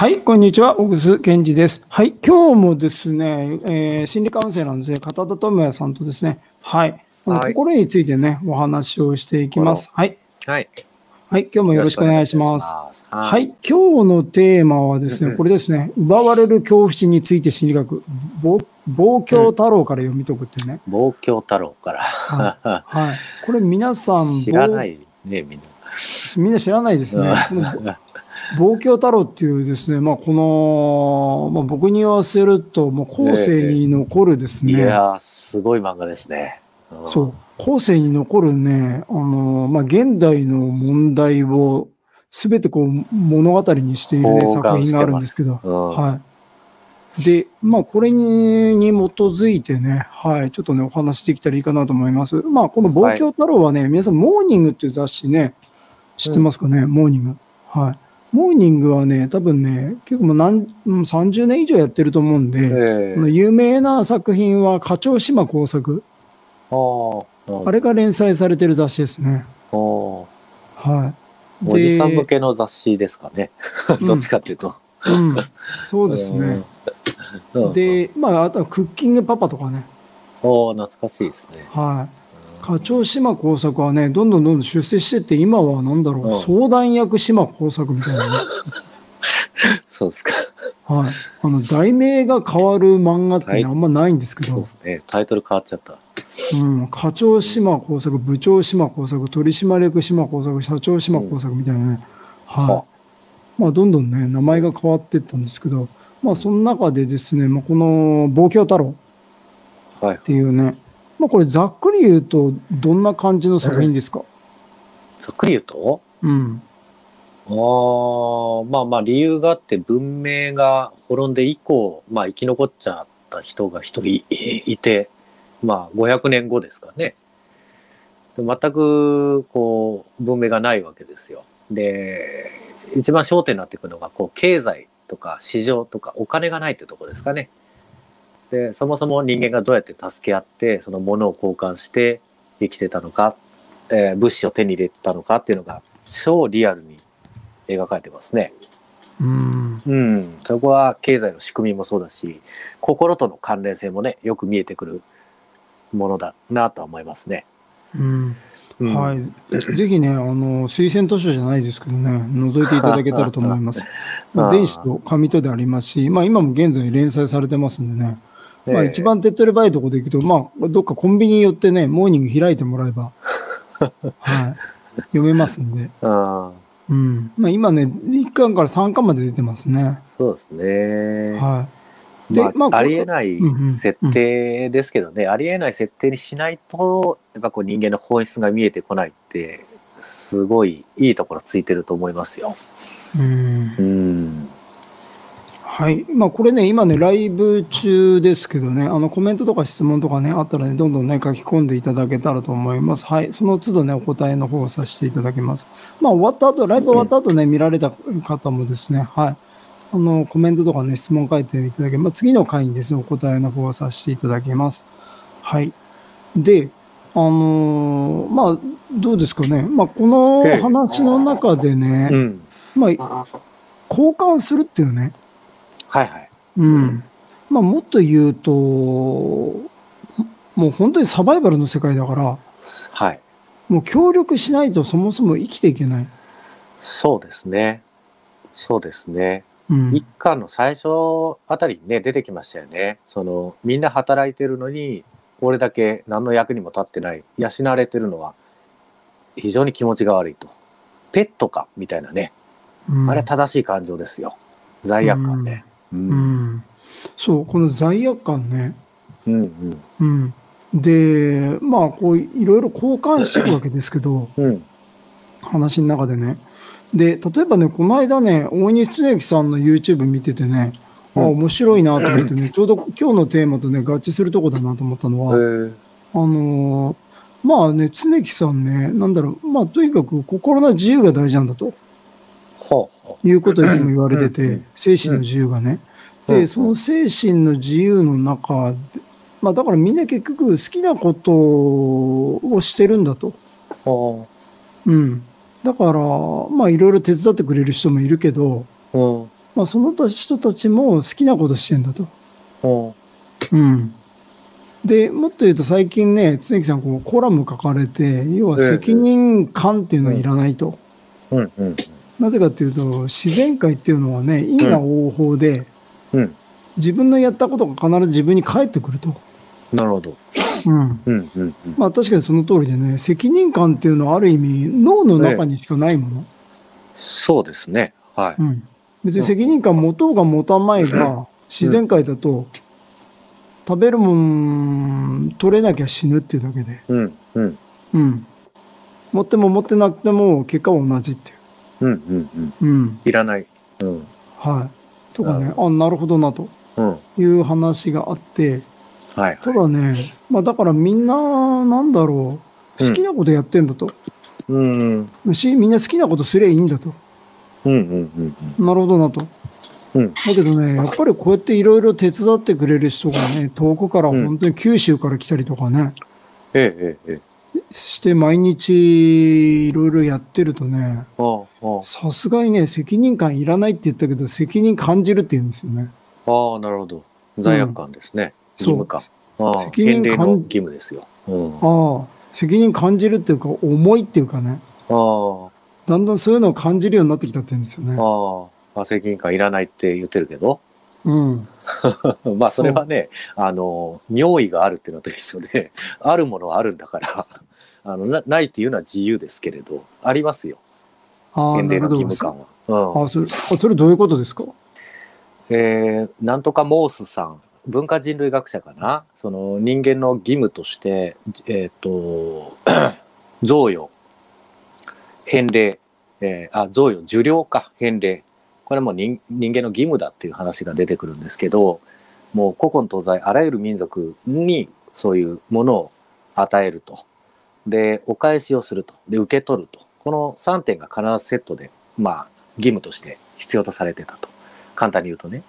はい、こんにちは。小楠健二です。はい、今日もですね、えー心理カウンセラーのですね、片田智也さんとですね、はい、はい心についてね、お話をしていきます。はい、はい。はい、今日もよろしくお願いします。す。ははい。い、今日のテーマはですね、これですね、奪われる恐怖心について心理学、ぼ望郷太郎から読み解くってね、望郷太郎から。はい、これ皆さん、知らないね、みんな。みんな知らないですね。望郷太郎っていうですね、まあ、この、まあ、僕に言わせると、もう後世に残るですね、いやー、すごい漫画ですね。んそう、後世に残るね、あの、まあ、現代の問題をすべてこう物語にしている、ね、作品があるんですけど、うんはい。で、まあ、これにに基づいてね、はい、ちょっとね、お話できたらいいかなと思います。まあ、この望郷太郎はね、皆さん、モーニングっていう雑誌ね、知ってますかね、モーニング。はい。モーニングはね、多分ね、結構もう何、うん30年以上やってると思うんで、えこの有名な作品は、課長島工作。えー。ああれが連載されてる雑誌ですね。はい。おじさん向でけの雑誌ですかね。うん どっちかっていうと。うん、そうですね。うん。で、まあ、あとはクッキングパパとかね。おお懐かしいですね。はい。課長島工作はね、どんどんどんどん出世してって、今はなんだろう、うん相談役島工作みたいなね。そうですか。はい。あの、題名が変わる漫画ってあんまないんですけどそうで、すね。タイトル変わっちゃった。うん、課長島工作、部長島工作、取締役島工作、社長島工作みたいなね。はい。はまあ、どんどんね、名前が変わっていったんですけど、まあ、その中でですね、まあ、この、望郷太郎はいっ。ていうね、まあ、これざっくり言うと、どんな感じの作品ですか？ざっくり言うと？うん。ああ、まあまあ理由があって文明が滅んで以降、まあ生き残っちゃった人が一人いいて、まあ500年後ですかね。で全くこう文明がないわけですよ。で、一番焦点になってくるのがこう経済とか市場とかお金がないってとこですかね。で、そもそも人間がどうやって助け合ってそのものを交換して生きてたのか、えー物資を手に入れたのかっていうのが超リアルに描かれてますね。うん。うん。そこは経済の仕組みもそうだし、心との関連性もね、よく見えてくるものだなとは思いますね。うん。うんはい。ぜひね、あの、推薦図書じゃないですけどね、覗いていただけたらと思います。まあ、電子と紙とでありますし、まあ、今も現在連載されてますんでね、まあ、ええ一番手っ取り早いところでいくと、まあ、どっかコンビニに寄ってね、モーニング開いてもらえば、はい、読めますんで。ああうん。まあ、今ね、1巻から3巻まで出てますね。そうですね。はい。でまあ、まあありえないうんうん設定ですけどね、ありえない設定にしないと、やっぱこう人間の本質が見えてこないって、すごいいいところついてると思いますよ。うん。うん。はい。まあ、これね、今ね、ライブ中ですけどね、あの、コメントとか質問とかね、あったらね、どんどんね、書き込んでいただけたらと思います。はい。その都度ね、お答えの方をさせていただきます。まあ、終わった後、ライブ終わった後ね、見られた方もですね、はい。あの、コメントとかね、質問書いていただけまあ、次の回にですね、お答えの方をさせていただきます。はい。で、あのーまあ、どうですかね。まあ、この話の中でね、うん。まあ、交換するっていうね、はいはい。うん。まあ、もっと言うと、もう本当にサバイバルの世界だから、はい。もう協力しないとそもそも生きていけない。そうですね。そうですね。うん。一巻の最初あたりにね、出てきましたよね。その、みんな働いてるのに、俺だけ何の役にも立ってない。養われてるのは、非常に気持ちが悪いと。ペットかみたいなね。うんあれは正しい感情ですよ。罪悪感ね。う。うんん。そう、この罪悪感ね。うん。うん。うん。で、まあ、こう、いろいろ交換していくわけですけど、うん。話の中でね。で、例えばね、この間ね、大西恒之さんの YouTube 見ててね、あ、うん面白いなと思ってね、ちょうど今日のテーマとね、合致するとこだなと思ったのは。あのーまあね、常木さんね、なんだろう、まあとにかく心の自由が大事なんだということをいつも言われてて精神の自由がね。で、その精神の自由の中で、まあだからみんな結局好きなことをしてるんだと。う。ん。だから、まあいろいろ手伝ってくれる人もいるけど。ままあ、その人たちも好きなことしてんだと。おうん。で、もっと言うと最近ね、つ木さんこうコラム書かれて、要は責任感っていうのはいらないと。うんうんなぜかっていうと、自然界っていうのはね、因果応報で、うん。自分のやったことが必ず自分に返ってくると。なるほど。うん。うんうんうん。まあ確かにその通りでね、責任感っていうのはある意味脳の中にしかないもの。そうですね。はい。うん。別に責任感持とうが持たまいが、自然界だと、食べるもん取れなきゃ死ぬっていうだけで。うんうんうん。持っても持ってなくても結果は同じっていうんうんうん。う。うん。いらない。うんはい。とかねあ、なるほどなとうん。いう話があって、はい。ただね、まあだからみんな、なんだろう、好きなことやってんだと。うんうんし、みんな好きなことすりゃいいんだと。うんうんうんなるほどなと。うん。だけどね、やっぱりこうやっていろいろ手伝ってくれる人がね、遠くから本当に九州から来たりとかね、ええええええ。して毎日いろいろやってるとね、さすがにね、責任感いらないって言ったけど、責任感じるって言うんですよね。ああ、なるほど。罪悪感ですね。義務か。ああ、責任感義務ですよ。うん。あああ、責任感じるっていうか、重いっていうかね、あ、だんだんそういうのを感じるようになってきたって言うんですよね。ああ、責任感いらないって言ってるけど、うん。まあそれはね、あの、尿意があるっていうのと一緒で、あるものはあるんだから、あのなないっていうのは自由ですけれど、ありますよ。返礼の義務感は。うんああ、それ、あそれどういうことですか？えーなんとかモースさん、文化人類学者かな、その人間の義務として、えっ、と、贈与、返礼、えーあ、贈与、受領か、返礼。これも人人間の義務だっていう話が出てくるんですけど、もう古今東西あらゆる民族にそういうものを与えると。で、お返しをすると。で、受け取ると。この3点が必ずセットで、まあ、義務として必要とされてたと。簡単に言うとね。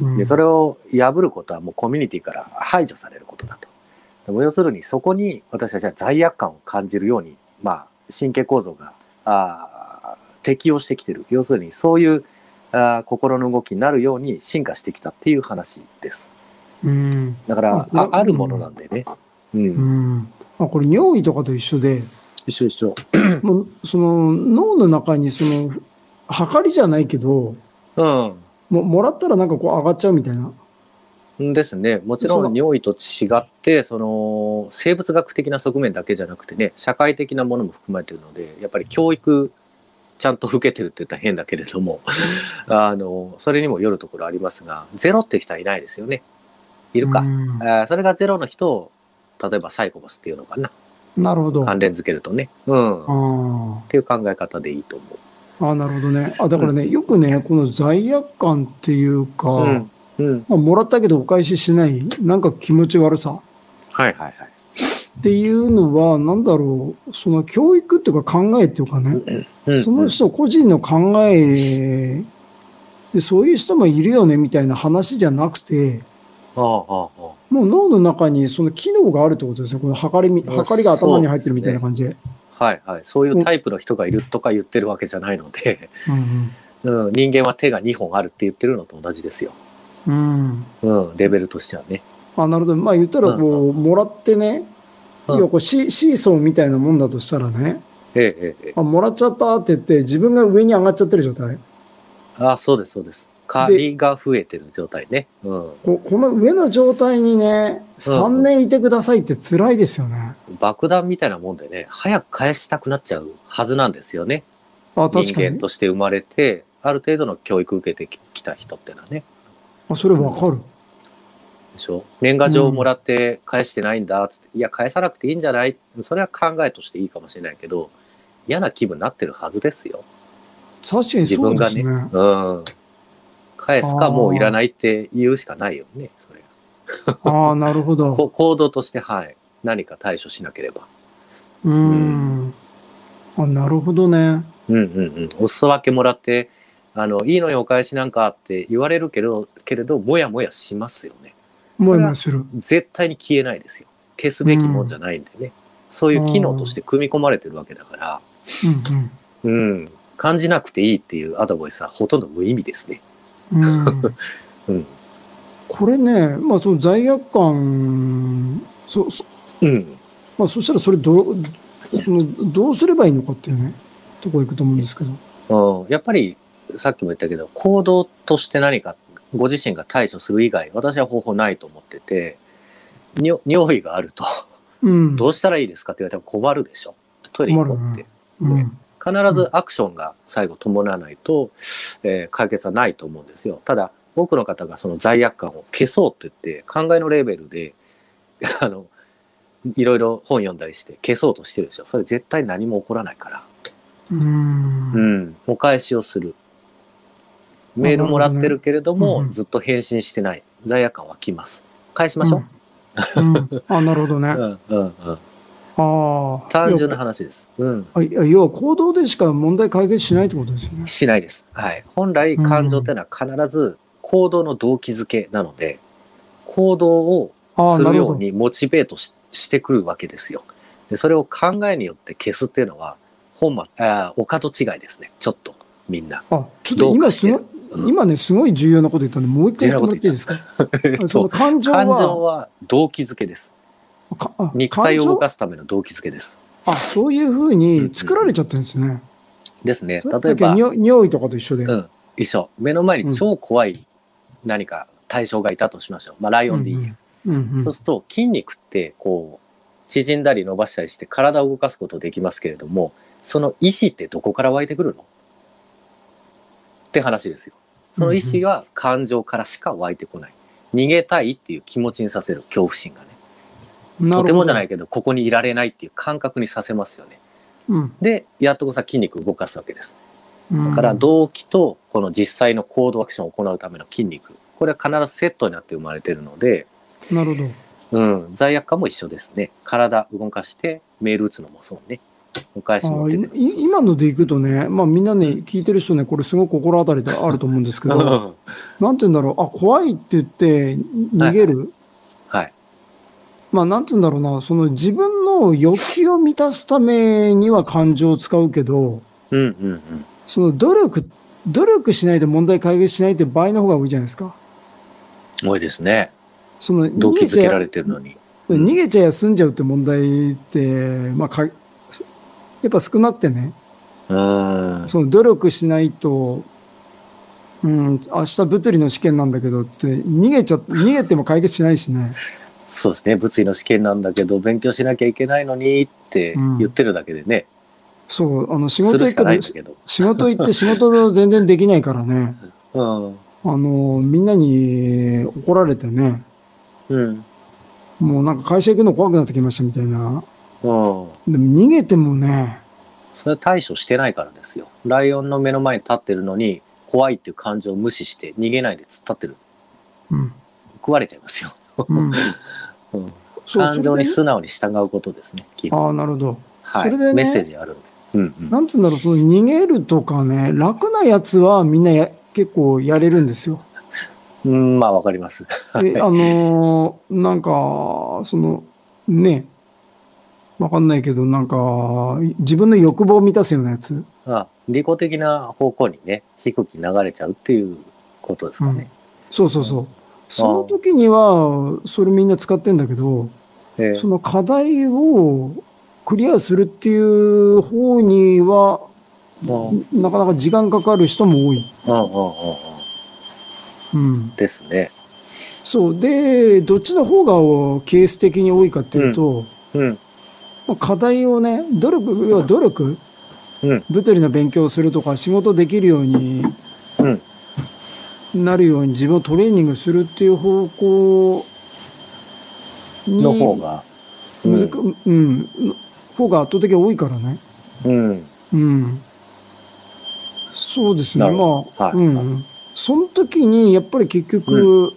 うんで、それを破ることはもうコミュニティから排除されることだと。要するにそこに私たちは罪悪感を感じるように、まあ、神経構造があー適応してきてる。要するにそういうあー心の動きになるように進化してきたっていう話です。うん。だから、ああるものなんでね。うん。うん。あ、これ尿意とかと一緒で、一緒一緒。もうその脳の中にその、測りじゃないけど、うん。ももらったらなんかこう上がっちゃうみたいな。ですね。もちろん尿意と違って、その生物学的な側面だけじゃなくてね、社会的なものも含まれているので、やっぱり教育ちゃんと受けてるって言ったら変だけれども、あの、それにもよるところありますが、ゼロって人はいないですよね。いるか。それがゼロの人を、例えばサイコパスっていうのかな。なるほど。あ関連づけるとね。うん。っあていう考え方でいいと思ああ、なるほどね。あ、だからね、よくね、この罪悪感っていうか、う。うん。うん。まあ、もらったけどお返ししない、なんか気持ち悪さはいはいはい。っていうのは、なんだろう、その教育っていうか考えっていうかね、うん、その人個人の考えで、そういう人もいるよねみたいな話じゃなくて、ああ、ああ。もう脳の中にその機能があるってことですね。この測りみ、うん測りが頭に入ってるみたいな感じで。はいはい。そういうタイプの人がいるとか言ってるわけじゃないので、うんうん、人間は手が2本あるって言ってるのと同じですよ。うん。うん。うん、レベルとしてはね。あ、なるほど。まあ言ったらこう、もらってね、うん要はこうシシーソーみたいなもんだとしたらね、ええ、ええ、えあ、もらっちゃったって言って、自分が上に上がっちゃってる状態。あ、そうです、そうです。借が増えてる状態ね。うん。ここの上の状態にね、うん3年いてくださいって辛いですよね。爆弾みたいなもんでね、早く返したくなっちゃうはずなんですよね。あ、確人かに。間として生まれて、ある程度の教育受けてきた人ってのはね。あ、それわかる。でしょ？年賀状をもらって返してないんだっつって、いや、返さなくていいんじゃない？それは考えとしていいかもしれないけど、嫌な気分になってるはずですよ。確かに自そう分がね。ですね。うん。返すかもういらないって言うしかないよね。それああ、なるほど。こ行動として、はい。何か対処しなければ。うーん。あ、なるほどね。うんうんうん。お裾分けもらって、あの、いいのよお返しなんかって言われるけど、けれど、もやもやしますよね。もやもやする。絶対に消えないですよ。消すべきもんじゃないんでね。そういう機能として組み込まれてるわけだから、うんうん。うん。感じなくていいっていうアドバイスはほとんど無意味ですね。うんうん。これね、まあ、その罪悪感、そそうん。まあ、そしたらそれどうその、どうすればいいのかっていうね、とこ行くと思うんですけど。うん、やっぱり、さっきも言ったけど、行動として何か、ご自身が対処する以外、私は方法ないと思ってて、にょ尿意があると、うん。どうしたらいいですかって言われても困るでしょ。トイレ行こうって。うん。必ずアクションが最後伴わないと、えー解決はないと思うんですよ。ただ、多くの方がその罪悪感を消そうと言って、考えのレベルで、あの、いろいろ本読んだりして消そうとしてるでしょ。それ絶対何も起こらないから。うん。うん。お返しをする。メールもらってるけれども、うんずっと返信してない。罪悪感湧きます。返しましょう。うん。うんあ、なるほどね。うん、うん、うん。ああ。単純な話です。うん。要は行動でしか問題解決しないってことですよね。しないです。はい。本来感情っていうのは必ず行動の動機づけなので、行動をするよう。にモチベートししてくるわけですよ。でそれを考えによって消すっていうのは、本末、あーお門違いですね。ちょっと、みんな。あ、ちょっと今すごい、今ね、すごい重要なこと言ったんで、もう一回言ってもらっていいですか？その感情は、感情は動機づけです。肉体を動感かすための動機づけです。情あ、そういうふうに作られちゃってるんですね。ですね。さ例えば、っき尿尿意とかと一緒で。うん、一緒。目の前に超怖い何か対象がいたとしましょう。まあ、ライオンでいいや。うんうんそうすると筋肉ってこう縮んだり伸ばしたりして体を動かすことできますけれどもその意志ってどこから湧いてくるの？って話ですよ。その意志は感情からしか湧いてこない。逃げたいっていう気持ちにさせる恐怖心がね。とてもじゃないけどここにいられないっていう感覚にさせますよね。うんでやっとこさ筋肉を動かすわけです。うんだから動機とこの実際の行動アクションを行うための筋肉これは必ずセットになって生まれてるのでなるほど。うん、罪悪感も一緒ですね。体動かしてメール打つのもそうね。お返し今のでいくとね、まあみんなね、聞いてる人ね、これすごく心当たりであると思うんですけど、なんて言うんだろう、あ、怖いって言って逃げる。はい。まあなんて言うんだろうな、その自分の欲求を満たすためには感情を使うけど、うんうんうん。その努力、努力しないで問題解決しないって場合の方が多いじゃないですか。多いですね。その動機逃げちゃづけられてるのに。逃げちゃや済んじゃうって問題って、まあか、やっぱ少なくてね、うん。その努力しないと、うん、明日物理の試験なんだけどって、逃げちゃ、逃げても解決しないしね。そうですね。物理の試験なんだけど、勉強しなきゃいけないのにって言ってるだけでね。そう、あの、仕す事行くと、だけど。仕事行って仕事全然できないからね、うん。あの、みんなに怒られてね、うん。もうなんか会社行くの怖くなってきましたみたいな。うん。でも逃げてもね、それは対処してないからですよ。ライオンの目の前に立ってるのに、怖いっていう感情を無視して逃げないで突っ立ってる。うん。食われちゃいますよ。うん。う感情にそ素直に従うことですね。ああ、なるほど。はい。それでねメッセージあるんで。うんうん。なんつうんだろう、その逃げるとかね、楽なやつはみんなや結構やれるんですよ。うん、まあわかります。で、あのーなんか、その、ね、わかんないけど、なんか、自分の欲望を満たすようなやつ。あ利己的な方向にね、低く流れちゃうっていうことですかね。そうそうそう。その時には、それみんな使ってんだけど、ええその課題をクリアするっていう方には、うんうんなかなか時間かかる人も多い。うんうんうんうん。ですね。そう。で、どっちの方がケース的に多いかっていうと、うん。まあ課題をね、努力、要は努力、うん物理の勉強をするとか、仕事できるようにうん。なるように自分をトレーニングするっていう方向に、の方が。むずく、うん、方が圧倒的に多いからね。うん。うん。そうですね。まあ、ほはいうんうん。その時に、やっぱり結局、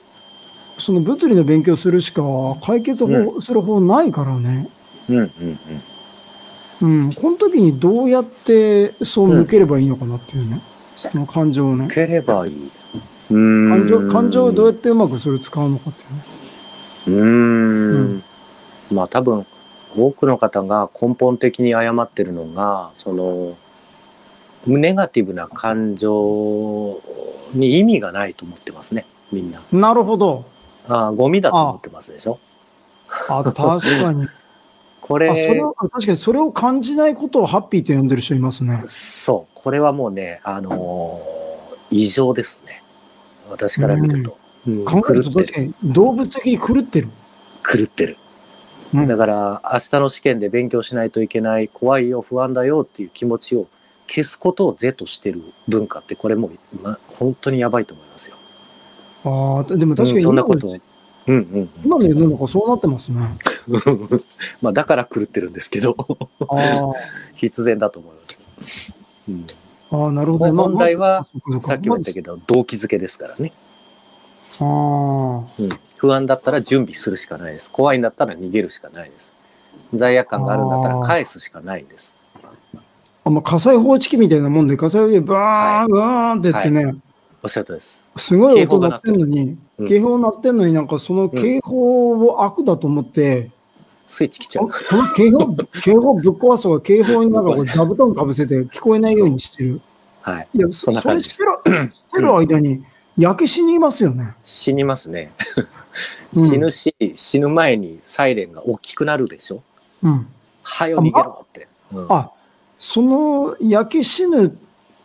その物理の勉強するしか解決法、する方ないからね。うんうんうん。うん。この時にどうやってそう向ければいいのかなっていうね。その感情をね。ければいい。感情、感情をどうやってうまくそれを使うのかっていうね。うーん。まあ多分、多くの方が根本的に誤ってるのが、その、ネガティブな感情に意味がないと思ってますね、みんな。なるほど。あーゴミだと思ってますでしょ？あ、確かに。こあ、それ確かにそれを感じないことをハッピーと呼んでる人いますね。そう、これはもうね、あのー異常ですね。私から見ると。うん考えると。確かに動物的に狂ってる。狂ってる。うんだから、明日の試験で勉強しないといけない、怖いよ、不安だよっていう気持ちを消すことを是としてる文化って、これもう、ま、本当にやばいと思いますよ。ああ、でも確かうんに今のそんなことを。うんうん今の世の中そうなってますね。うん。まあ、だから狂ってるんですけど、あ 必然だと思います。うん、あ、なるほど問題は、さっきも言ったけど、動機づけですからね。あうん、不安だったら準備するしかないです。怖いんだったら逃げるしかないです。罪悪感があるんだったら返すしかないんです。あ。まあ、火災報知器みたいなもんで、火災報知器バーン、バーンって言ってね、おっしゃるとりです。すごい音鳴ってんのに、うん警報鳴ってんのになんかその警報を悪だと思って、スイッチ来ちゃう。警報、警報ぶっ壊すとか、警報になんか座布団かぶせて聞こえないようにしてる。はい。いや、そそれしてる、してる間に焼け死にますよね。死にますね。うん死ぬし、死ぬ前にサイレンが大きくなるでしょ？うん。はよ逃げろって。うんあ、その焼け死ぬ、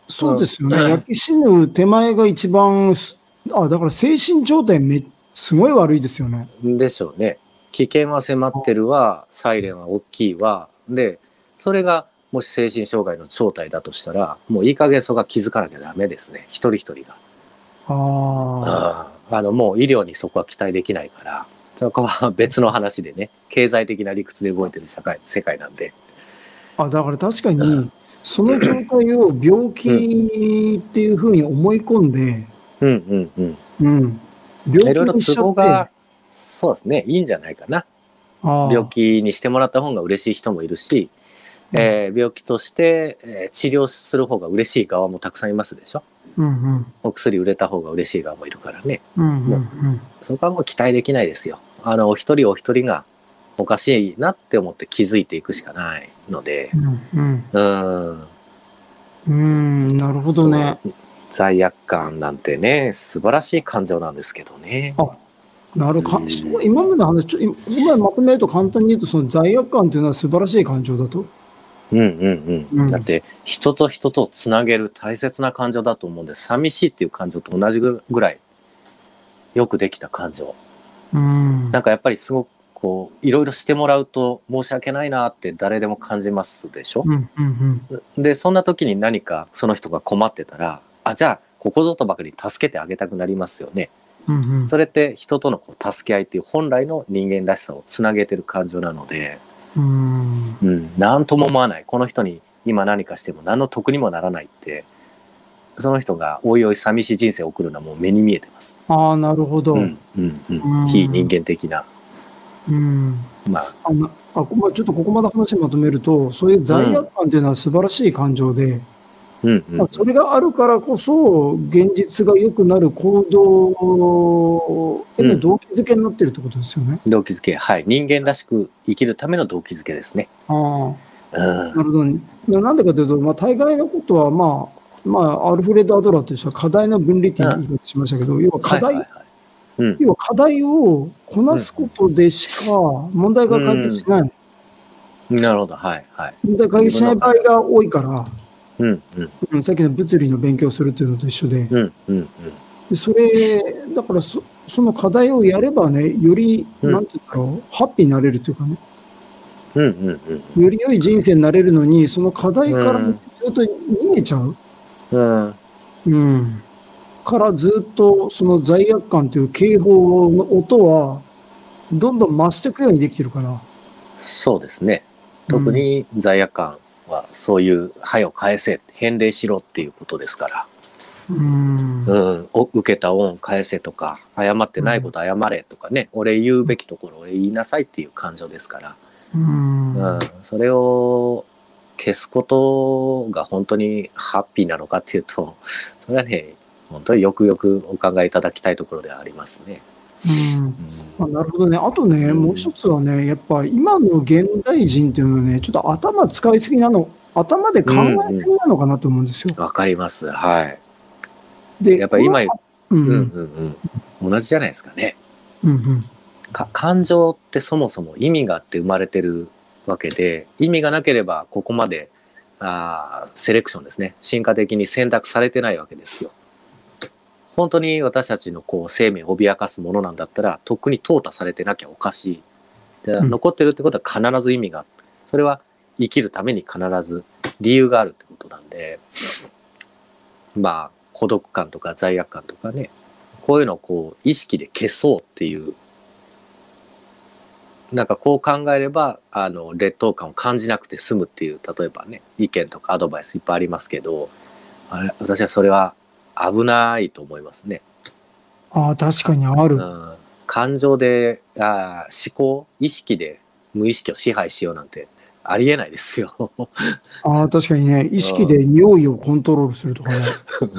そうですよね。うん焼け死ぬ手前が一番す、あ、だから精神状態め、すごい悪いですよね。でしょうね。危険は迫ってるわ、サイレンは大きいわ。で、それがもし精神障害の正体だとしたら、もういい加減そこは気づかなきゃダメですね。一人一人が。ああの、もう医療にそこは期待できないから、そこは別の話でね、経済的な理屈で動いてる社会、世界なんで。あ。あ、だから確かに、その状態を病気っていうふうに思い込んで、うんうんうん。うん。い病気にしちゃって、合が、そうですね、いいんじゃないかな。病気にしてもらった方が嬉しい人もいるし、えー病気として、えー治療する方が嬉しい側もたくさんいますでしょ。うんうん。お薬売れた方が嬉しい側もいるからね。うんうんうん。そこはもう期待できないですよ。あの、お一人お一人がおかしいなって思って気づいていくしかないので、うんうん。うん。うん、なるほどね。罪悪感なんてね、素晴らしい感情なんですけどね。あなるか今までの話、ちょ今今まとめると簡単に言うと、その罪悪感というのは素晴らしい感情だと。うんうんううんん。だって、人と人とをつなげる大切な感情だと思うんで、寂しいっていう感情と同じぐらいよくできた感情。うん。なんかやっぱりすごくこう、いろいろしてもらうと申し訳ないなって誰でも感じますでしょ？うんうんうん。で、そんな時に何かその人が困ってたら、あ、じゃあ、ここぞとばかりに助けてあげたくなりますよね。うんうんそれって人とのこう助け合いっていう本来の人間らしさをつなげてる感情なので、うんうん、なんとも思わない。この人に今何かしても何の得にもならないって、その人がおいおい寂しい人生を送るのはもう目に見えてます。ああ、なるほど。ううんん、うん、ううんん。非人間的な。うんまあ、あなあちょっとここまで話まとめると、そういう罪悪感というのは素晴らしい感情で、うん、うんまあ、。それがあるからこそ、現実が良くなる行動への動機づけになってるってことですよね。動機づけ。はい。人間らしく生きるための動機づけですね。ああ。うん。なるほどね。ななんでかというと、まあ、大概のことは、まあ、まあ、アルフレッド・アドラーという人は課題の分離って言い方しましたけど、要は課題、はいはいはい。うん。要は課題をこなすことでしか問題が解決しない。なるほど。はいはい。問題解決しない場合が多いから、うん、うん、うんさっきの物理の勉強するっていうのと一緒で、うん、うん、でそれ、だからそその課題をやればね、より、うんなんて言うんだろう、ハッピーになれるというかね、うん。うん、うん、うん。より良い人生になれるのに、その課題からうんずっと逃げちゃう。うん。うん。からずっとその罪悪感という警報の音は、どんどん増していくようにできてるから。そうですね。特に罪悪感はそういう「はよ返せ」返礼しろっていうことですから、うん。うん、お受けた恩返せとか謝ってないこと謝れとかね、俺言うべきところ俺言いなさいっていう感情ですから、うん。うん、それを消すことが本当にハッピーなのかっていうとそれはね本当によくよくお考えいただきたいところではありますね。うんなるほどね。あとね、うんもう一つはね、やっぱ今の現代人っていうのはね、ちょっと頭使いすぎなの、頭で考えすぎなのかなと思うんですよ。わかります。はい。で、やっぱり今、ううんんううんんうん。同じじゃないですかね。うんうんか感情ってそもそも意味があって生まれてるわけで、意味がなければここまで、あーセレクションですね。進化的に選択されてないわけですよ。本当に私たちのこう生命を脅かすものなんだったら、とっくに淘汰されてなきゃおかしい。でうん残ってるってことは必ず意味がある。それは生きるために必ず理由があるってことなんで、まあ、孤独感とか罪悪感とかね、こういうのをこう意識で消そうっていう、なんかこう考えれば、あの、劣等感を感じなくて済むっていう、例えばね、意見とかアドバイスいっぱいありますけど、あれ私はそれは危ないと思いますね。ああ、確かにある。うん、感情であー思考意識で無意識を支配しようなんてありえないですよ。ああ、確かにね、意識で匂いをコントロールするとかね。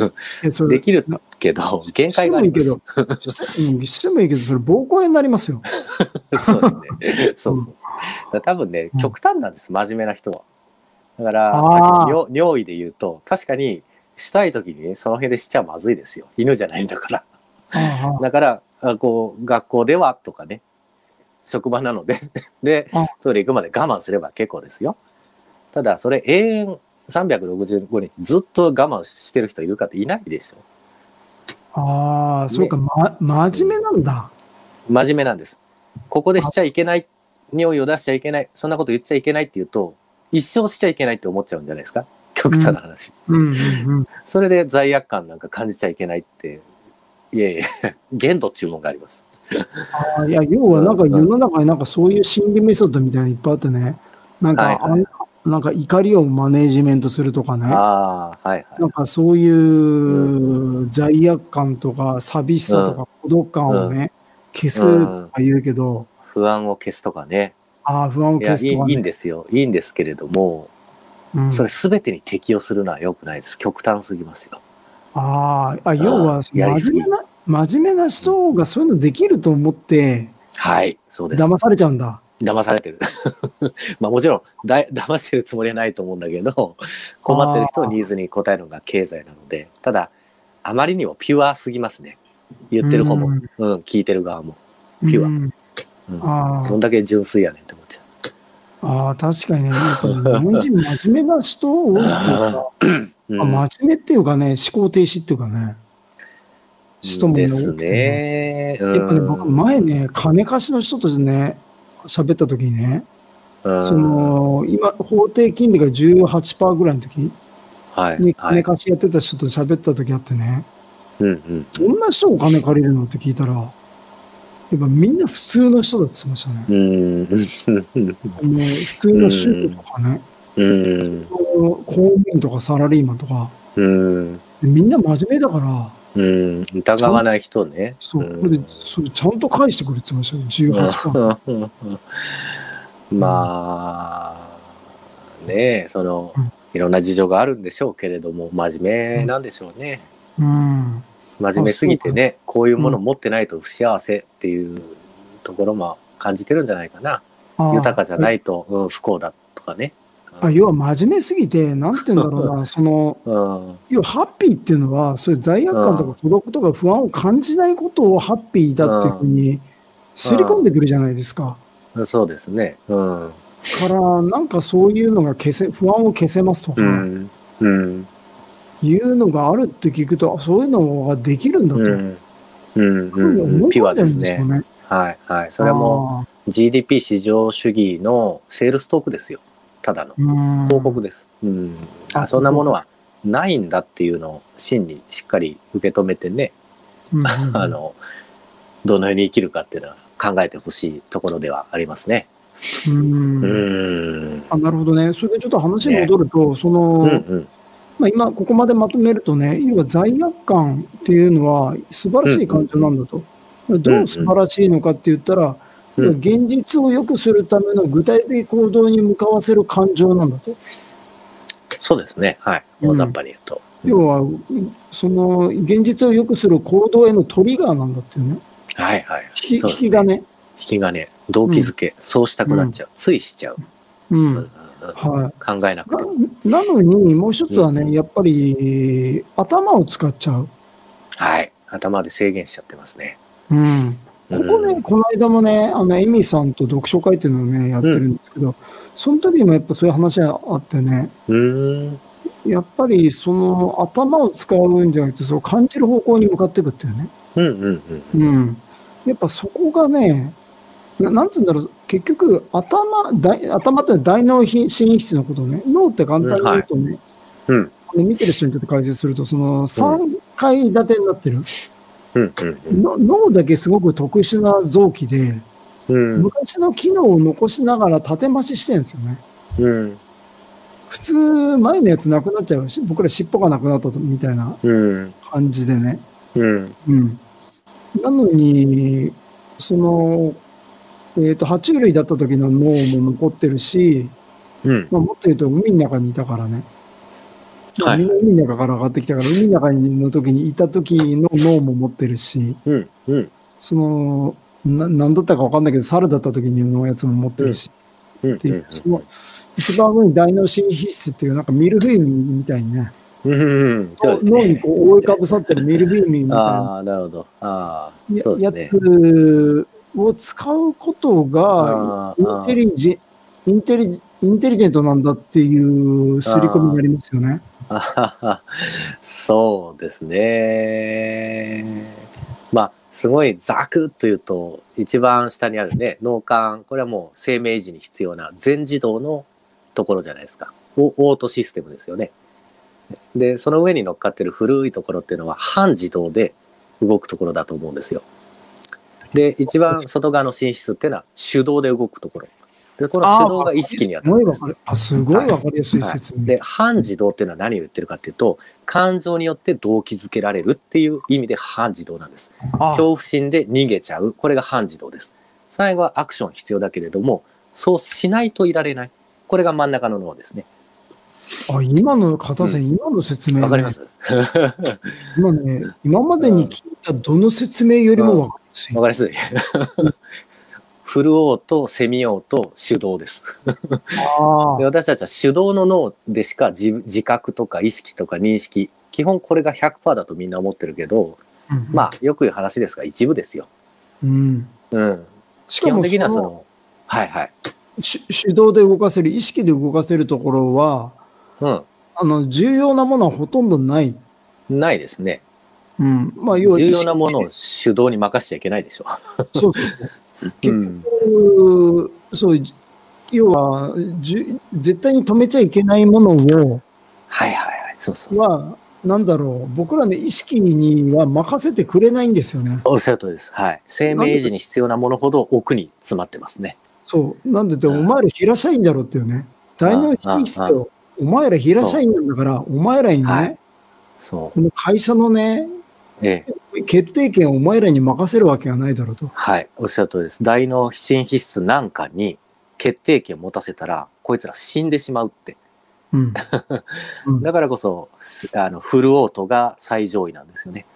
できるなけど限界があります。うんしてもいいけど、それ暴行炎になりますよ。そうですね。そうそうそう。多分ねうん極端なんです真面目な人は。だから尿意で言うと確かにしたい時にねその辺でしちゃまずいですよ。犬じゃないんだから。だから、あこう、学校ではとかね、職場なので、であ、トイレ行くまで我慢すれば結構ですよ。ただ、それ永遠365日ずっと我慢してる人いるかっていないでしょ。ああ、そうか、ま、真面目なんだ。真面目なんです。ここでしちゃいけない、尿意を出しちゃいけない、そんなこと言っちゃいけないって言うと、一生しちゃいけないって思っちゃうんじゃないですか。極端な話。うんうんうん。それで罪悪感なんか感じちゃいけないって、いやいや、限度注文があります。ああいや、要はなんか世の中になんかそういう心理メソッドみたいなのいっぱいあってね、なんか、はいはいなんか怒りをマネージメントするとかね、ああ、はいはい。なんかそういう罪悪感とか寂しさとか孤独感をね、消すとか言うけど、不安を消すとかね。ああ、不安を消すとか、ね。いいんですよ。いいんですけれども、うんそれ全てに適用するのは良くないです。極端すぎますよ。ああ、あ要は真面目な、真面目な人がそういうのできると思って、はい、そうです。騙されちゃうんだ。騙されてる。まあもちろんだい、騙してるつもりはないと思うんだけど、困ってる人のニーズに応えるのが経済なので、ただ、あまりにもピュアすぎますね。言ってる方も、うんうん、聞いてる側も。ピュアうんうんあどんだけ純粋やねんあああ、確かにね、日本人真面目な人多いっていうか、真面目っていうかね、思考停止っていうかね、人もね。やっぱね、僕前ね、金貸しの人とね、喋った時にね、うん。その、今、法定金利が18%ぐらいの時はい、にはい。金貸しやってた人と喋った時あってね。どんな人お金借りるのって聞いたら、やっぱみんな普通の人だって言ってましたね。うん。うん。もう普通の主婦とかね、うん。公務員とかサラリーマンとか、うん。みんな真面目だから、うん。疑わない人ね。そう、んこれでそれちゃんと返してくれって言ってましたよ、18%。まあ、ねえ、そのうん、いろんな事情があるんでしょうけれども、真面目なんでしょうね。うん。真面目すぎてね、こういうものを持ってないと不幸せっていうところも感じてるんじゃないかな。豊かじゃないと、うん、不幸だとかね。あ要は真面目すぎて、なんて言うんだろうな、その、うん。要はハッピーっていうのは、そういう罪悪感とか孤独とか不安を感じないことをハッピーだっていうふうに、すり込んでくるじゃないですか。そうですね。うん。から、なんかそういうのが消せ、不安を消せますとか、うん。うん。いうのがあるって聞くと、そういうのができるんだと。うん。ピュアですね。はい。はい。それはもう GDP 市場主義のセールストークですよ。ただの。広告です。うん。ああそんなものはないんだっていうのを真にしっかり受け止めてね、あの、どのように生きるかっていうのは考えてほしいところではありますね。うんうん。あなるほどね。それでちょっと話に戻ると、その、うんうん。まあ、今ここまでまとめるとね、要は罪悪感っていうのは素晴らしい感情なんだと。どう素晴らしいのかって言ったら、うん現実を良くするための具体的行動に向かわせる感情なんだと。そうですね。はい。うん大雑把に言うと。要は、その現実を良くする行動へのトリガーなんだっていうね。はいはい。引きねき金。引き金、動機づけ、そうしたくなっちゃう。ついしちゃう。うん。考えなくても。ななのに、もう一つはね、うんやっぱり頭を使っちゃう。はい。頭で制限しちゃってますね。うん。ここね、うんこの間もね、あの、エミさんと読書会っていうのをね、やってるんですけど、その時もやっぱそういう話があってね、うーん。やっぱりその頭を使うんじゃなくて、そう感じる方向に向かっていくっていうね。うんうんうん。うん。やっぱそこがね、ななんつうんだろう、結局、頭、大頭って大脳皮心室のことをね、脳って簡単に言うとね、うんあの見てる人にとって解説すると、その3階建てになってる、うんうんの脳だけすごく特殊な臓器で、うん。うん昔の機能を残しながら縦増ししてるんですよね。うん普通、前のやつなくなっちゃうし、僕ら尻尾がなくなったとみたいなうん感じでね。うんうん。なのに、その、えっ、と、爬虫類だった時の脳も残ってるし、うんまあ、もっと言うと海の中にいたからね。まあはいみんな海の中から上がってきたから、海の中の時にいた時の脳も持ってるし、うんうんその、な何だったか分かんないけど、猿だった時のやつも持ってるし、うんっていう、その、一番上に大脳神皮質っていう、なんかミルフィーユみたいにね、脳にね。こう覆いかぶさってるミルフィーユみたいなああ、なるほど。ああ、や。つを使うことがインテリジインテリインテリジェントなんだっていう刷り込みになりますよね。そうですね。まあ、すごいざくっと言うと、一番下にあるね、脳幹、これはもう生命維持に必要な全自動のところじゃないですか。オオートシステムですよね。で、その上に乗っかってる古いところっていうのは半自動で動くところだと思うんですよ。で、一番外側の寝室っていうのは手動で動くところ。で、この手動が意識に当たるんですあすごいわかりやすい説明。で、半自動っていうのは何を言ってるかっていうと、感情によって動機づけられるっていう意味で半自動なんです。あ恐怖心で逃げちゃう。これが半自動です。最後はアクション必要だけれども、そうしないといられない。これが真ん中の脳ですね。あ今の片瀬、今の説明、ね、わかります 今ね、今までに聞いたどの説明よりもわかりやすい。わかりやすい。フルオート、セミオート、手動です。あで私たちは手動の脳でしか自自覚とか意識とか認識、基本これが100%だとみんな思ってるけど、あ、まあよく言う話ですが一部ですよ。うん。うん。しかも基本的にはそその、はいはい。し手動で動かせる、意識で動かせるところは、うん。あの、重要なものはほとんどない。ないですね。うん。まあ、要は重要なものを手動に任しちゃいけないでしょ。そうそうそう。う結ん。局、そう、要は、じゅ絶対に止めちゃいけないものを、はいはいはい。そうそう。は、なんだろう、僕らの意識には任せてくれないんですよね。おっしゃる通りです。はい。生命維持に必要なものほど奥に詰まってますね。そう。なんでって、うんお前ら平社員だろっていうね。大脳品質あよ。お前ら平社員なんだから、お前らにね、はいそこの会社のね、う。ええ。決定権をお前らに任せるわけがないだろうと。はい。おっしゃる通りです。大脳新皮質なんかに決定権を持たせたら、こいつら死んでしまうって。うん。うんだからこそ、すあの、フルオートが最上位なんですよね。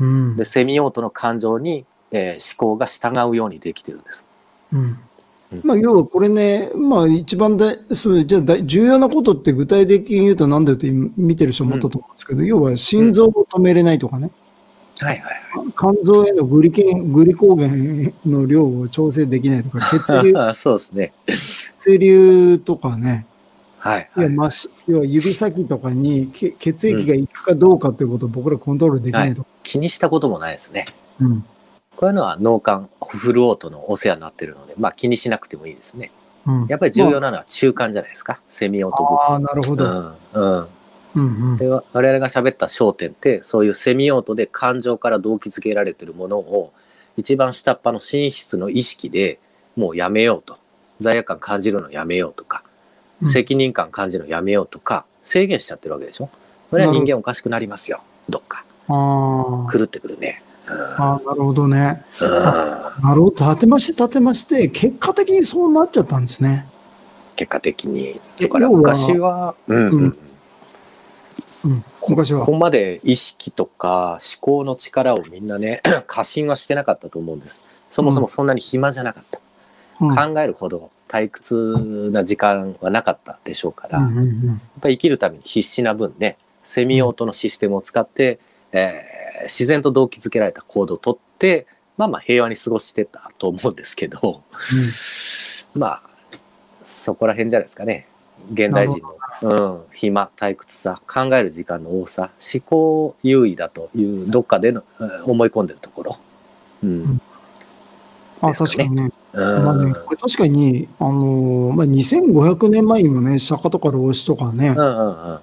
うんで、セミオートの感情に、えー思考が従うようにできてるんです。うんうんまあ、要はこれね、まあ一番だそうじゃあだ重要なことって具体的に言うと何だよって見てる人思ったと思うんですけど、要は心臓を止めれないとかね、はいはい肝臓へのグリケングリコーゲンの量を調整できないとか、血流はい。そうですね。血流とかね、はい、はい。要はまし要は指先とかにけ血液が行くかどうかっていうことを僕らコントロールできないとか。気にしたこともないですね。うんこういうのは脳幹、フルオートのお世話になってるので、まあ気にしなくてもいいですね。うんやっぱり重要なのは中間じゃないですか。セミオートああ、なるほど。部分。うん。うん。うんうんで我々が喋った焦点ってそういうセミオートで感情から動機づけられてるものを一番下っ端の寝室の意識でもうやめようと罪悪感感じるのやめようとか、うん責任感感じるのやめようとか制限しちゃってるわけでしょこれは人間おかしくなりますよどっか狂ってくるねあー、なるほどね。なるほど。立てまして立てまして、結果的にそうなっちゃったんですね。結果的にえだから昔はうんうんうんうん。昔はこ。こまで意識とか思考の力をみんなね 過信はしてなかったと思うんですそもそもそんなに暇じゃなかった、うん考えるほど退屈な時間はなかったでしょうから、やっぱり生きるために必死な分ねセミオートのシステムを使って、えーー自然と動機づけられた行動をとって、まあまあ平和に過ごしてたと思うんですけど、まあ、そこら辺じゃないですかね。現代人の、うん、暇、退屈さ、考える時間の多さ、思考優位だというどっかでのうん思い込んでるところ。うん。あ、ですかね確かにね。うん。まあね、これ確かに、あのーまあ、2500年前にもね、釈迦とか老子とかね、うんうんうん。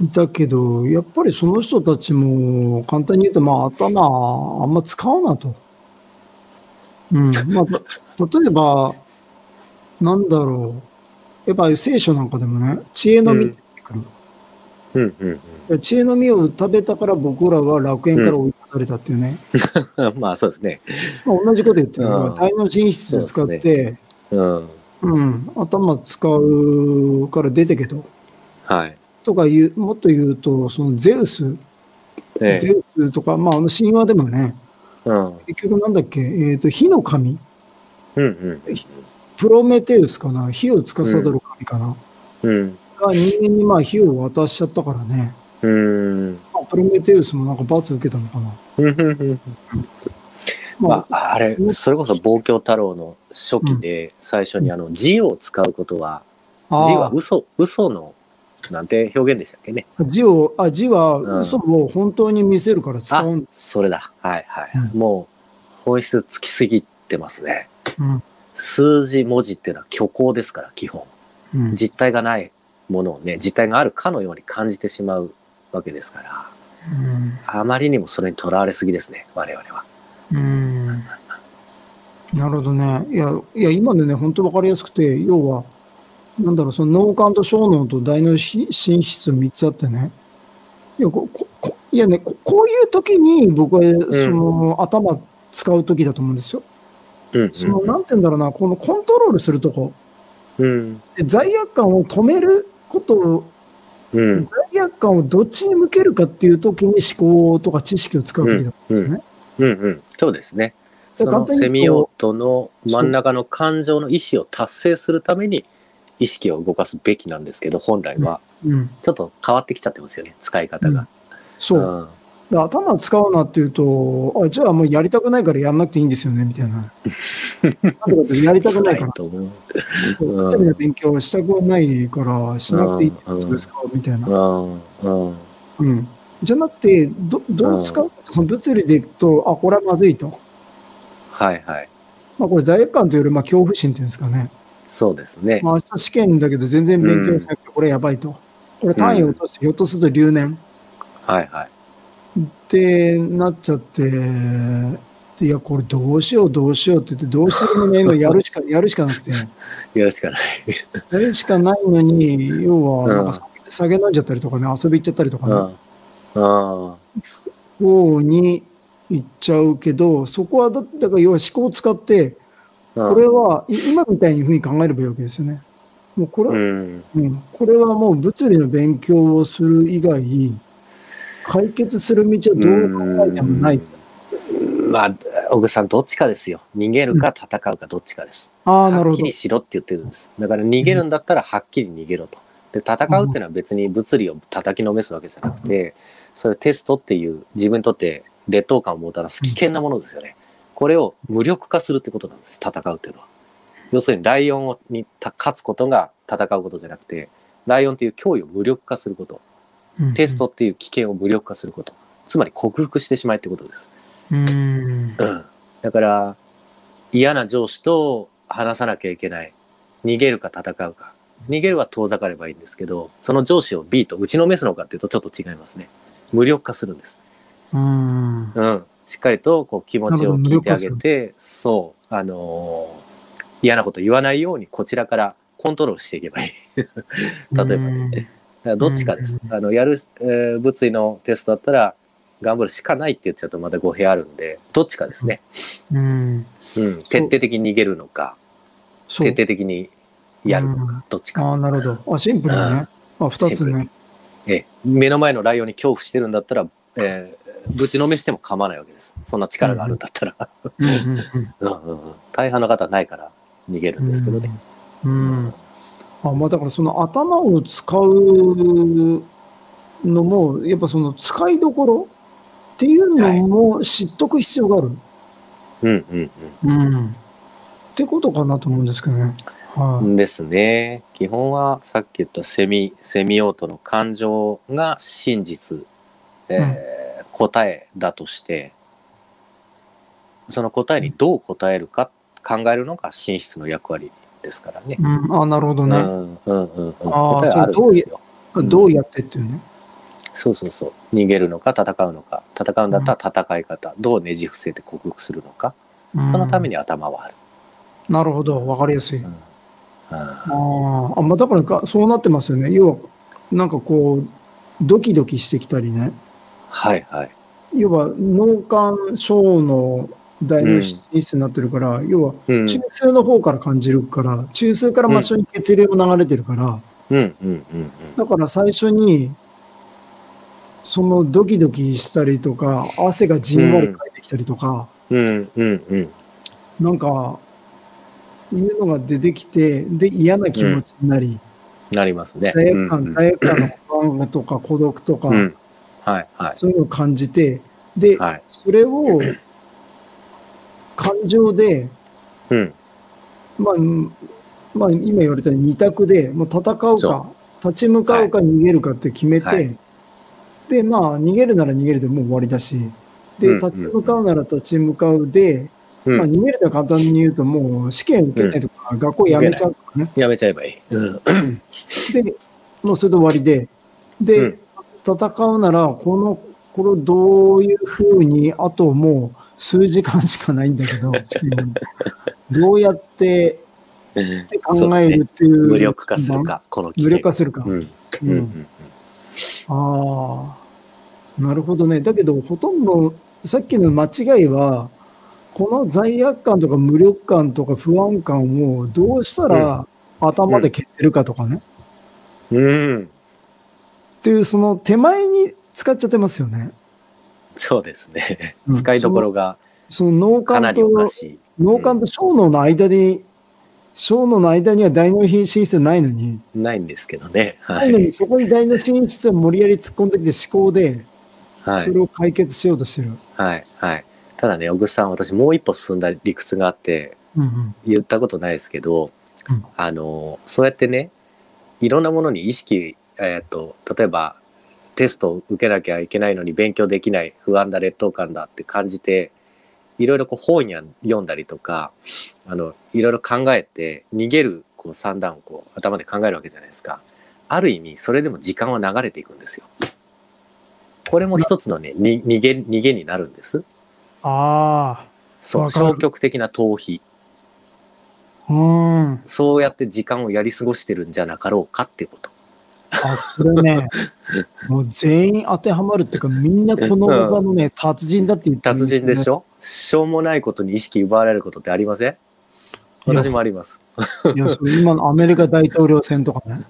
いたけど、やっぱりその人たちも、簡単に言うと、まあ、頭、あんま使うなと。うん。まあ、た例えば、なんだろう。やっぱり聖書なんかでもね、知恵の実ってくる。うんうん知恵の実を食べたから僕らは楽園から追い出されたっていうね。うん。まあそうですね。まあ、同じこと言ってるのが、うん大脳進出を使って、うん。うん、頭使うから出てけと。はい。とか言う、もっと言うと、そのゼウス、えゼウスとか、まあ、あの神話でもね、え。うん。結局なんだっけ、えっ、と、火の神、うんうんプロメテウスかな、火を司る神かな、うん。が人間にまあ火を渡しちゃったからね、うん。まあ、プロメテウスもなんか罰受けたのかな。ままあ、あ、あれ、それこそ望郷太郎の初期で最初にあの字を使うことは、字はあ嘘、嘘の、なんて表現でしたっけね。あ字を、あ、字はうん嘘を本当に見せるから使あうんだ。、それだ。はいはい。うんもう、本質つきすぎてますね。うん数字、文字っていうのは虚構ですから、基本。うん実体がないものをね、実体があるかのように感じてしまうわけですから、うんあまりにもそれにとらわれすぎですね、我々は。うんなるほどね。いや、いや今のね、本当わかりやすくて、要は、なんだろう、その脳幹と小脳と大脳進出3つあってね。いや、こここいやねこ、こういう時に僕は、その、頭使う時だと思うんですよ。うん、その、なんて言うんだろうな、このコントロールするとこ。うん。で罪悪感を止めることを、うん。罪悪感をどっちに向けるかっていう時に思考とか知識を使うべきだと思うんですよね。うんうん。そうですね。そのセミオートの真ん中の感情の意思を達成するために意識を動かすべきなんですけど、本来は。うん。ちょっと変わってきちゃってますよね、使い方が。そう。うんで頭使うなっていうと、あじゃあもうやりたくないからやんなくていいんですよね、みたいな。やりたくないから。と思う。そううんの勉強はしたくないから、しなくていいってことですか、みたいな。うん。うん。うん。じゃなくて、どどう使うかと、その物理でいくと、あ、これはまずいと。はいはい。まあこれ罪悪感というより、まあ恐怖心っていうんですかね。そうですね。まあ明日試験だけど全然勉強しなくて、これやばいと。これ単位を落として、ひょっとすると留年はいはい。ってなっちゃって、いや、これどうしようどうしようって言って、どうしてもね、今やるしか、やるしかなくて。よろしくない。やるしかないのに、要は、うんなんか酒酒飲んじゃったりとかね、遊び行っちゃったりとかね、うん。うん。方に行っちゃうけど、そこはだ、だから要は思考を使って、これは、い今みたいにふうに考えればいいわけですよね。もうこれ,、ううんん。これはもう物理の勉強をする以外、解決する道はどう考えてもない。うん。まあ、小口さん、どっちかですよ。逃げるか戦うかどっちかです。ああ、なるほどはっきり。しろって言ってるんです。だから逃げるんだったらはっきり逃げろと。で、戦うっていうのは別に物理を叩きのめすわけじゃなくて、それテストっていう自分にとって劣等感をもたらす危険なものですよね。これを無力化するってことなんです、戦うっていうのは。要するにライオンをにた勝つことが戦うことじゃなくて、ライオンっていう脅威を無力化すること、うんテスト。っていう危険を無力化すること、つまり克服してしまえってことです。うん。うんだから嫌な上司と話さなきゃいけない逃げるか戦うか逃げるは遠ざかればいいんですけどその上司を B と打ちのめすのかっていうとちょっと違いますね無力化するんです、うん。うん、しっかりとこう気持ちを聞いてあげなてそうあのー嫌なこと言わないようにこちらからコントロールしていけばいい 例えばねどっちかです。うんあのやる、えー物理のテストだったら頑張るしかないって言っちゃうとまた語弊あるんでどっちかですね。うん。うん、徹底的に逃げるのか徹。底的にやるのか、うんどっちか、ああ、なるほど。あ、シンプルにね。あ、二つね。ええ目の前のライオンに恐怖してるんだったら、えーぶちのめしても構わないわけですそんな力があるんだったら、うんうんうんうんうん大半の方はないから逃げるんですけどね、うん。うん。あ、まあだからその頭を使うのも、やっぱその使いどころっていうのも知っとく必要がある。うんうんうん。うん。ってことかなと思うんですけどね。はい。ですね。基本はさっき言ったセミ、セミオートの感情が真実、えー答えだとして、その答えにどう答えるか考えるのが寝室の役割ですからね。うん、あ、なるほどね。うんうんうん答えはあるんですよ。んどうやってっていうね。そうそうそう。逃げるのか戦うのか。戦うんだったら戦い方。どうねじ伏せて克服するのか。うんそのために頭はある。なるほど、わかりやすい。うんうんあーあ、まあ、だからか、そうなってますよね。要は、なんかこう、ドキドキしてきたりね。はいはい。要は、脳幹小の大脳室になってるから、要は、うん中枢の方から感じるから、中枢から末梢に血流も流れてるから、うんうんうんうん。だから最初に、そのドキドキしたりとか、汗がじんわりかいてきたりとか、うんうんうん。なんか、いうのが出てきて、で、嫌な気持ちになり、なりますね。罪悪感、うん罪悪感の不安とか孤独とか、うんうんはいはい。そういうのを感じて、で、はい。それを感情で、うん。まあ、うんまあ、今言われたように二択で、もう戦うそか、立ち向かうか逃げるかって決めて、はい。で、まあ、逃げるなら逃げるでもう終わりだし、で、うん立ち向かうなら立ち向かうで、うん。まあ、逃げるとは簡単に言うと、もう試験受けないとか、学校辞めちゃうとかね。やめちゃえばいい。うん。で、もうそれで終わりで、で、うん戦うなら、この、これをどういうふうに、あともう数時間しかないんだけど、どうやってって考えるっていう。無力化する。か、この無力化するか。うんああ、なるほどね。だけど、ほとんど、さっきの間違いは、この罪悪感とか無力感とか不安感をどうしたら頭で消せるかとかね。うん。ていう、その手前に使っちゃってますよね。そうですね。うん使いどころがその脳かなり幹と。脳幹と小脳の間に、小脳の間には大脳進出ないのに、ないんですけどね。はないのにい。そこに大脳進出を無理やり突っ込んできて思考で、はい。それを解決しようとしてる。はい。はい。ただね、小口さん、私もう一歩進んだ理屈があって、うんうん言ったことないですけど、うんあの、そうやってね、いろんなものに意識、えっ、と、例えば、テストを受けなきゃいけないのに勉強できない不安だ劣等感だって感じていろいろこう本や読んだりとかあのいろいろ考えて逃げるこう算段をこう頭で考えるわけじゃないですか。ある意味それでも時間は流れていくんですよ。これも一つのねに逃げ逃げになるんです。あそう消極的な逃避。あ、うん。そうやって時間をやり過ごしてるんじゃなかろうかっていうことあ、これね、もう全員当てはまるっていうか、みんなこの技のね、達人だって言ってるん達人でしょ？ょしょうもないことに意識奪われることってありません？私もありますいや、それ今のアメリカ大統領選とかね。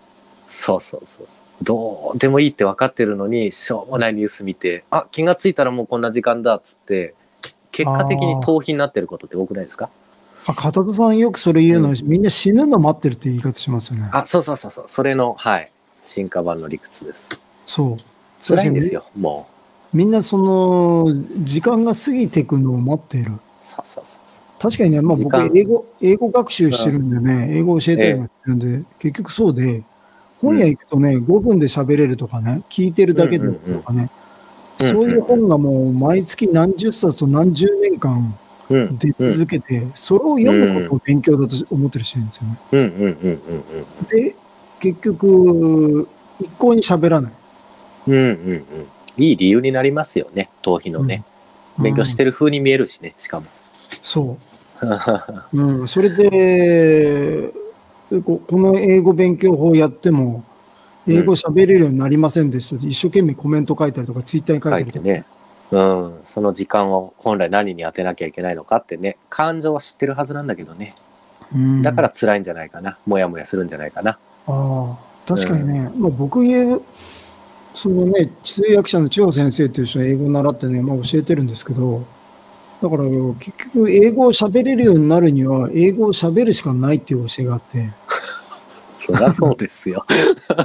そうそうそうそう。どうでもいいって分かってるのに、しょうもないニュース見て、あ、気がついたらもうこんな時間だっつって、結果的に逃避になってることって多くないですか？あ、片田さんよくそれ言うの、みんな死ぬの待ってるって言い方しますよね。あ、そうそうそうそう。それの、はい。進化版の理屈です。そう。辛いんですよ、もみんなその、時間が過ぎていくのを待っている。う。そうそうそう。確かにね、まあ僕英語、英語学習してるんでね、英語教えたりもしてるんで、結局そうで、本屋行くとね、5分で喋れるとかね、聞いてるだけでとかね、うんうんそういう本がもう毎月何十冊と何十年間うん。出続けて、それを読むことを勉強だと思ってる人いるんですよね。うんうんうんうんうんで、結局、一向に喋らない。うん。うんうんうん。いい理由になりますよね、逃避のね。勉強してる。る風に見えるしね、しかも。そう。うん、それでこ、この英語勉強法やっても、英語喋れるようになりませんでしたって、一生懸命コメント書いたりとか、ツイッターに書いたりとか。書いてね。うん。その時間を本来何に当てなきゃいけないのかってね、感情は知ってるはずなんだけどね。うんだから辛いんじゃないかな。もやもやするんじゃないかな。ああ、確かにね、まあ、僕言う、そのね、通訳者の千代先生という人は英語を習ってね、まあ、教えてるんですけど、だから結局、英語を喋れるようになるには、英語を喋るしかないっていう教えがあって、そりゃそうですよ。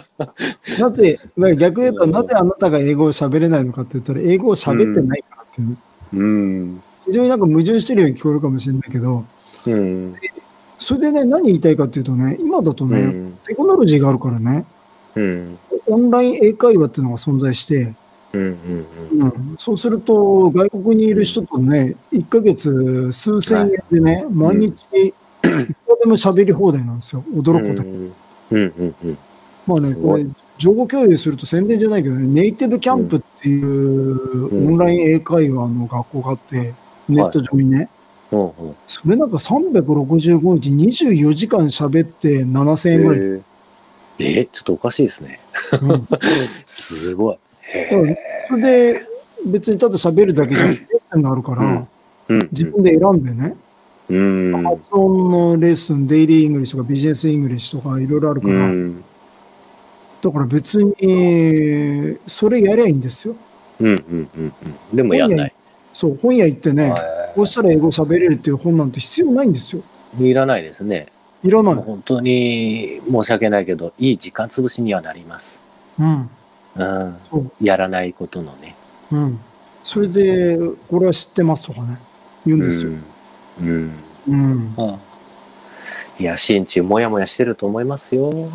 なぜ、まあ逆に言うと、うんなぜあなたが英語を喋れないのかって言ったら、英語を喋ってないからっていう。うん。非常になんか矛盾してるように聞こえるかもしれないけど、うん。それでね、何言いたいかっていうとね、今だとね、うん。テクノロジーがあるからね、うん。オンライン英会話っていうのが存在して、うん。うん。うん、そうすると、外国にいる人とね、1ヶ月数千円でね、毎日、いくらでも喋り放題なんですよ。驚くことに。うん。うん。うん。まあね、これ、情報共有すると宣伝じゃないけどね、ネイティブキャンプっていううんオンライン英会話の学校があって、ネット上にね、うん。それなんか365日24時間喋って7000円ぐらい。えー、えーちょっとおかしいですね。うん すごい。それで別にただ喋るだけじゃなくて、レッスンがあるから、うんうん。自分で選んでね、うん。発音のレッスン、 Daily English とか Business English とかいろいろあるから、うん。だから別に、それやりゃいいんですよ。うん。うん。うん。でもやんない。そう、本屋行ってね、はこうしたら英語喋れるっていう本なんて必要ないんですよ。いらないですね。いらない。本当に申し訳ないけど、いい時間潰しにはなります。うん。うん。やらないことのね。うん。それで、これは知ってますとかね、言うんですよ。うん。うん。うん。いや、心中もやもやしてると思いますよ。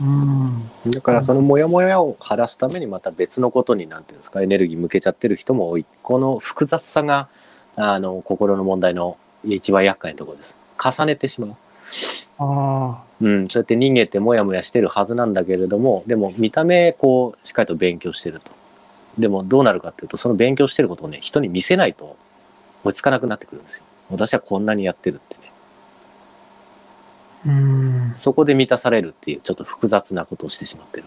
うん。だからそのモヤモヤを晴らすためにまた別のことになんていうんですかエネルギー向けちゃってる人も多い。この複雑さがあの心の問題の一番厄介なところです。重ねてしまう、あうん、そうやって逃げてモヤモヤしてるはずなんだけれどもでも見た目こうしっかりと勉強してると。でもどうなるかっていうとその勉強してることをね人に見せないと追いつかなくなってくるんですよ。私はこんなにやってるって。そこで満たされるっていうちょっと複雑なことをしてしまってる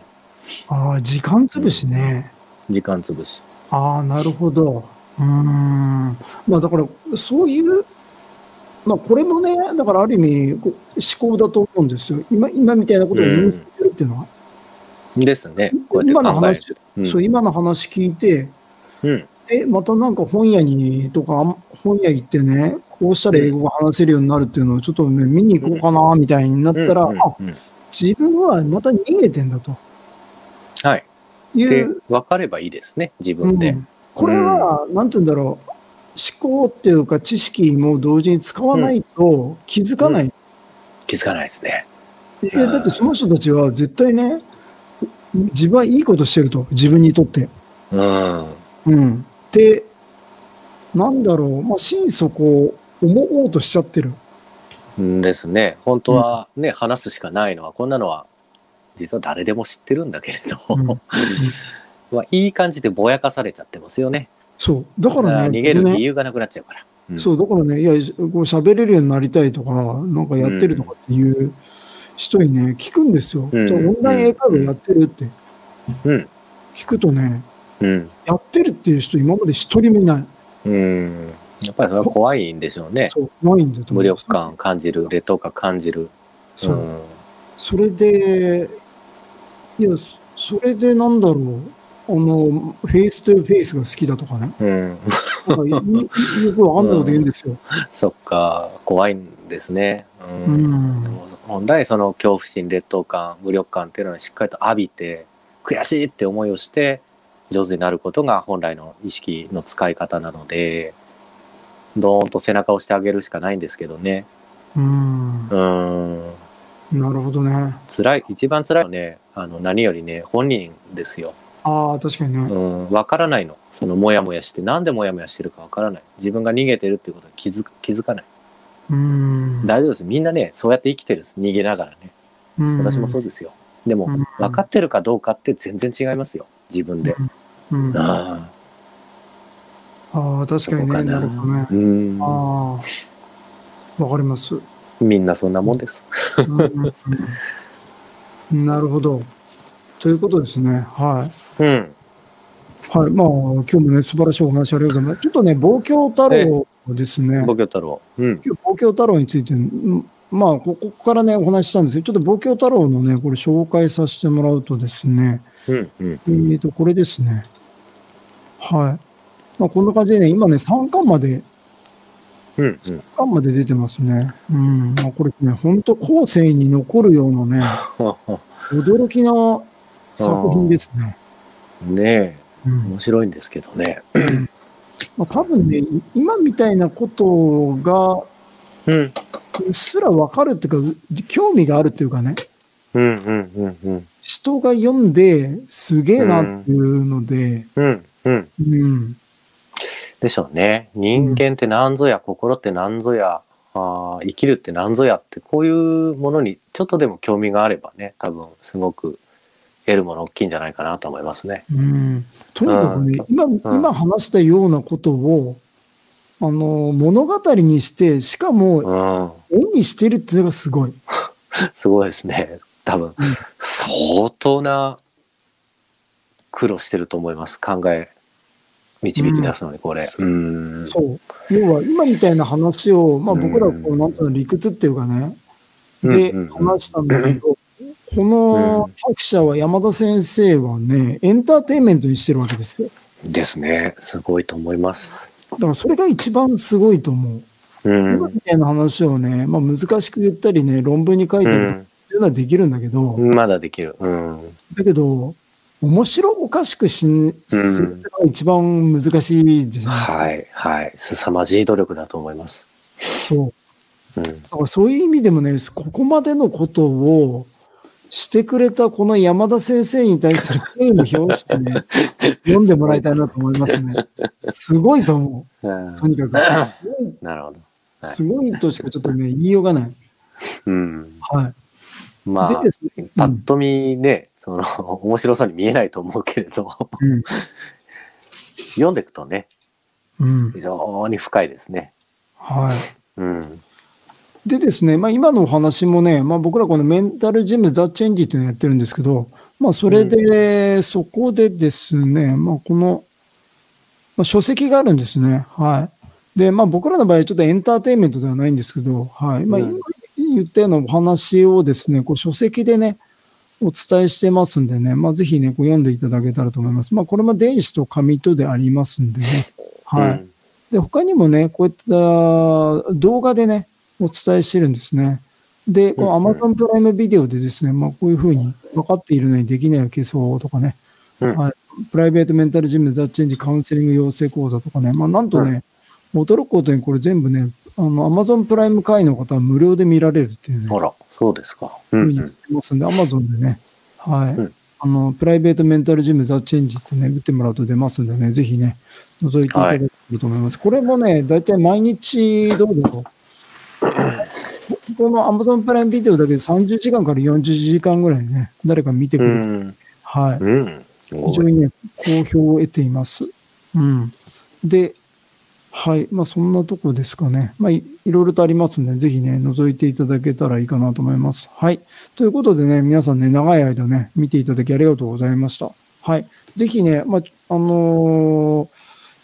ああ、時間潰しね。時間潰しああ、なるほど。うーん。まあだから、そういう、まあこれもね、だからある意味思考だと思うんですよ。今今みたいなことを認識するっていうのは。ですねこうや今の話、うんそう、今の話聞いて、うんで、またなんか本屋にとか、本屋行ってね、こうしたら英語が話せるようになるっていうのをちょっとね、見に行こうかな、みたいになったら、自分はまた逃げてんだとはい。でいう、、分かればいいですね、自う分で。ん、これは、なんて言うんだろう、思考っていうか知識も同時に使わないと気づかない。気づかないですね。えだってその人たちは絶対ね、自分はいいことしてると、自分にとって。うん。うん。で、なんだろう、まあ、心底思おうとしちゃってる。うんですね。本当はね、話すしかないのは、こんなのは、実は誰でも知ってるんだけれど、うん まあ、いい感じでぼやかされちゃってますよね。そう。だからね、逃げる理由がなくなっちゃうから。うんそう、だからね、いや、こう喋れるようになりたいとか、なんかやってるとかっていう人にね、聞くんですよ。うんオンライン英会話やってるってうん。聞くとね、うん。やってるっていう人今まで一人もいない。うん。やっぱりそれは怖いんでしょうね。そう、ないんだと思う無力感感じる、劣等感感じる。そう。んそれで、いや、そそれでなんだろう。あの、 face to face が好きだとかね。うん。なんかよくわかんないこと言うんですよ。そっか、怖いんですね。ううんん。でも本来その恐怖心劣等感無力感っていうのはしっかりと浴びて悔しいって思いをして上手になることが本来の意識の使い方なのでドーンと背中を押してあげるしかないんですけどねうん。うーんなるほどね。辛い一番辛いのはねあの何よりね本人ですよああ、確かにね。うん分からないのそのモヤモヤしてなんでモヤモヤしてるか分からない自分が逃げてるっていうことに気づく気づかないうん。大丈夫ですみんなねそうやって生きてるんです逃げながらねうん私もそうですよ。でもうん、分かってるかどうかって全然違いますよ。自分で。うん、あああ、確かにね。ななるほどね。うん。ああ、わかります。うんみんなそんなもんです。うんうんなるほど。ということですね。はい。うん。はい。まあ、今日もね、素晴らしいお話ありがとうございます。ちょっとね、望郷太郎ですね。ボキョ太郎。うん。今日、望郷太郎について、んまあ、ここからね、お話ししたんですけど、ちょっと望郷太郎のね、これ紹介させてもらうとですね、うん。うん。えーと、これですね。はい。まあ、こんな感じでね、今ね、3巻まで、うん。うん。3巻まで出てますね。うん。まあ、これね、本当後世に残るようなね、驚きの作品ですね。ねえ、うん面白いんですけどね。まあ、多分ね、今みたいなことが、うん。うっすらわかるっていうか、興味があるっていうかね、うんうんうんうん。人が読んですげえなっていうので、うんうん。うん。でしょうね。人間って何ぞや、心って何ぞや、あー生きるって何ぞやって、こういうものにちょっとでも興味があればね、多分すごく得るもの大きいんじゃないかなと思いますね。うん、とにかくね、うん今、ん今話したようなことを、あの、物語にして、しかもうん。絵にしてるっていうのがすごい。すごいですね。多分、相当な苦労してると思います。考え、導き出すのに、これ。うん。そう。要は、今みたいな話を、まあ僕らはこう、なんつうの、理屈っていうかね、で話したんだけど、この作者は山田先生はね、エンターテインメントにしてるわけですよ。ですね。すごいと思います。だからそれが一番すごいと思う。うん。今みたいな話をね、まあ難しく言ったりね、論文に書いたりっていうのはできるんだけど、うん、まだできる。うん。だけど、面白おかしくしんのが一番難しいじゃないですか。はい、はい。凄まじい努力だと思います。そう。うん。だからそういう意味でもね、ここまでのことをしてくれたこの山田先生に対する敬意を表してね、読んでもらいたいなと思いますね。すごいと思うんう。とにかく。なるほど。はいすごいとしかちょっとね、言いようがない。うん。はい。まあで、ですね、パッと見ね、その、面白そうに見えないと思うけれど、うん。読んでいくとね、うん。非常に深いですね。はい。うん。でですね、まあ、今のお話もね、まあ、僕らこのメンタルジムザ・チェンジっていうのをやってるんですけど、まあ、それで、そこでですね、まあ、この、まあ、書籍があるんですね。はい。で、まあ、僕らの場合はちょっとエンターテインメントではないんですけど、はい。まあ、うん今言ったようなお話をですね、こう書籍でね、お伝えしてますんでね、まあ、ぜひね、こう読んでいただけたらと思います。まあ、これも電子と紙とでありますんでね。はい。うんで、他にもね、こういった動画でね、お伝えしてるんですね。で、この Amazon プライムビデオでですね、まあこういうふうに分かっているのにできないを消そうとかね、うんはい、プライベートメンタルジムザ・チェンジカウンセリング養成講座とかね、まあなんとね、驚くことにこれ全部ね、あの Amazon プライム会員の方は無料で見られるっていうね、あら、そうですか。うふうに言っんうん。てますんで、Amazon でね、はい、うんあの、プライベートメンタルジムザ・チェンジってね、打ってもらうと出ますんでね、ぜひね、覗いていただければと思います。これもね、だいたい毎日どうだろう。この Amazon プライムビデオだけで30時間から40時間ぐらいね、誰か見てくうれて、ん。はい。うん。非常にね、好評を得ています。うん。で、はい。まあ、そんなとこですかね。まあい、いろいろとありますので、ぜひね、覗いていただけたらいいかなと思います。はい。ということでね、皆さんね、長い間ね、見ていただきありがとうございました。はい。ぜひね、まあ、あのー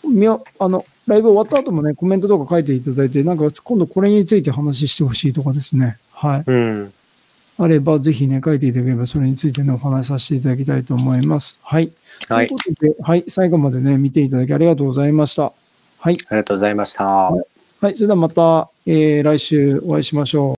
みやあの、ライブ終わった後もね、コメントとか書いていただいて、なんか今度これについて話してほしいとかですね。はい。うん。あれば、ぜひね、書いていただければ、それについてね、お話しさせていただきたいと思います。はい。はい。ということで、はい、最後までね、見ていただきありがとうございました。はい。ありがとうございました。はい、それではまた、えー来週お会いしましょう。